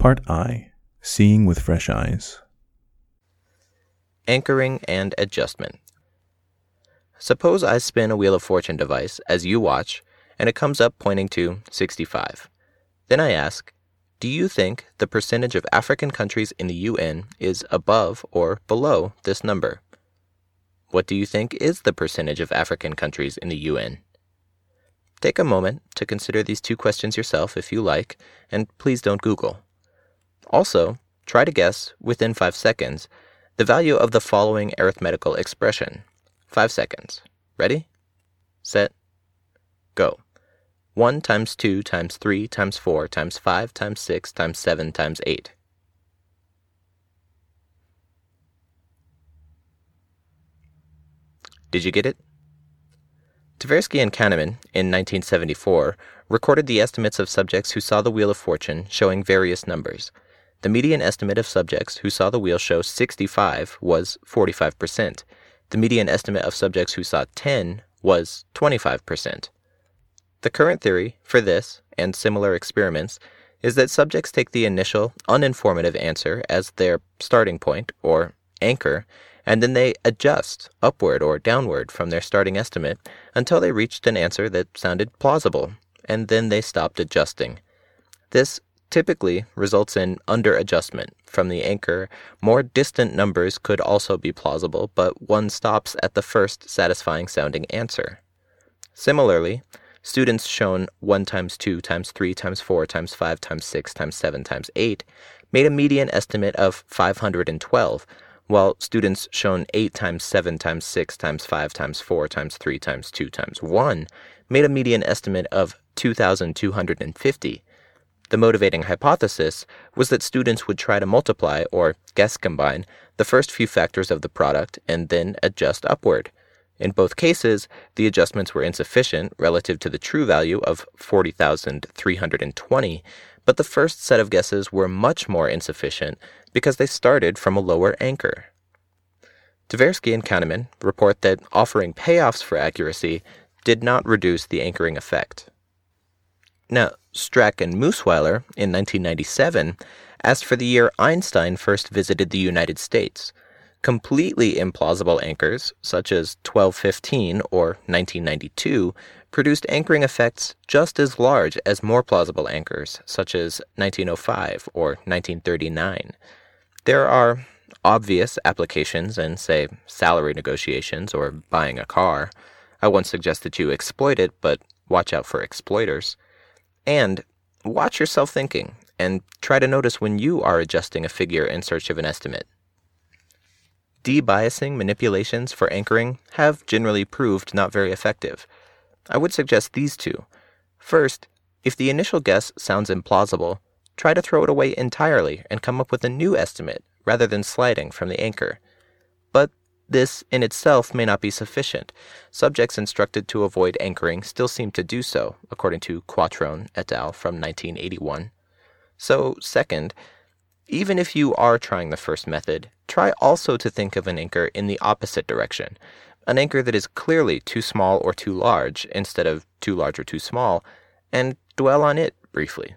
Part I Seeing with Fresh Eyes. Anchoring and adjustment. Suppose I spin a Wheel of Fortune device as you watch, and it comes up pointing to 65. Then I ask, do you think the percentage of African countries in the UN is above or below this number? What do you think is the percentage of African countries in the UN? Take a moment to consider these two questions yourself if you like, and please don't Google. Also, try to guess, within 5 seconds, the value of the following arithmetical expression. 5 seconds. Ready? Set. Go. 1 times 2 times 3 times 4 times 5 times 6 times 7 times 8. Did you get it? Tversky and Kahneman, in 1974, recorded the estimates of subjects who saw the Wheel of Fortune showing various numbers. The median estimate of subjects who saw the wheel show 65 was 45%. The median estimate of subjects who saw 10 was 25%. The current theory for this and similar experiments is that subjects take the initial, uninformative answer as their starting point, or anchor, and then they adjust upward or downward from their starting estimate until they reached an answer that sounded plausible, and then they stopped adjusting. This typically results in underadjustment from the anchor. More distant numbers could also be plausible, but one stops at the first satisfying sounding answer. Similarly, students shown 1 times 2 times 3 times 4 times 5 times 6 times 7 times 8 made a median estimate of 512, while students shown 8 times 7 times 6 times 5 times 4 times 3 times 2 times 1 made a median estimate of 2,250. The motivating hypothesis was that students would try to multiply or guess combine the first few factors of the product and then adjust upward. In both cases, the adjustments were insufficient relative to the true value of 40,320, but the first set of guesses were much more insufficient because they started from a lower anchor. Tversky and Kahneman report that offering payoffs for accuracy did not reduce the anchoring effect. Now, Strack and Mussweiler in 1997 asked for the year Einstein first visited the United States. Completely implausible anchors, such as 1215 or 1992, produced anchoring effects just as large as more plausible anchors, such as 1905 or 1939. There are obvious applications in, say, salary negotiations or buying a car. I suggest that you exploit it, but watch out for exploiters. And watch yourself thinking and try to notice when you are adjusting a figure in search of an estimate. Debiasing manipulations for anchoring have generally proved not very effective. I would suggest these two. First, if the initial guess sounds implausible, try to throw it away entirely and come up with a new estimate rather than sliding from the anchor. But this in itself may not be sufficient. Subjects instructed to avoid anchoring still seem to do so, according to Quattrone et al. from 1981. So, second, even if you are trying the first method, try also to think of an anchor in the opposite direction. An anchor that is clearly too small or too large instead of too large or too small, and dwell on it briefly.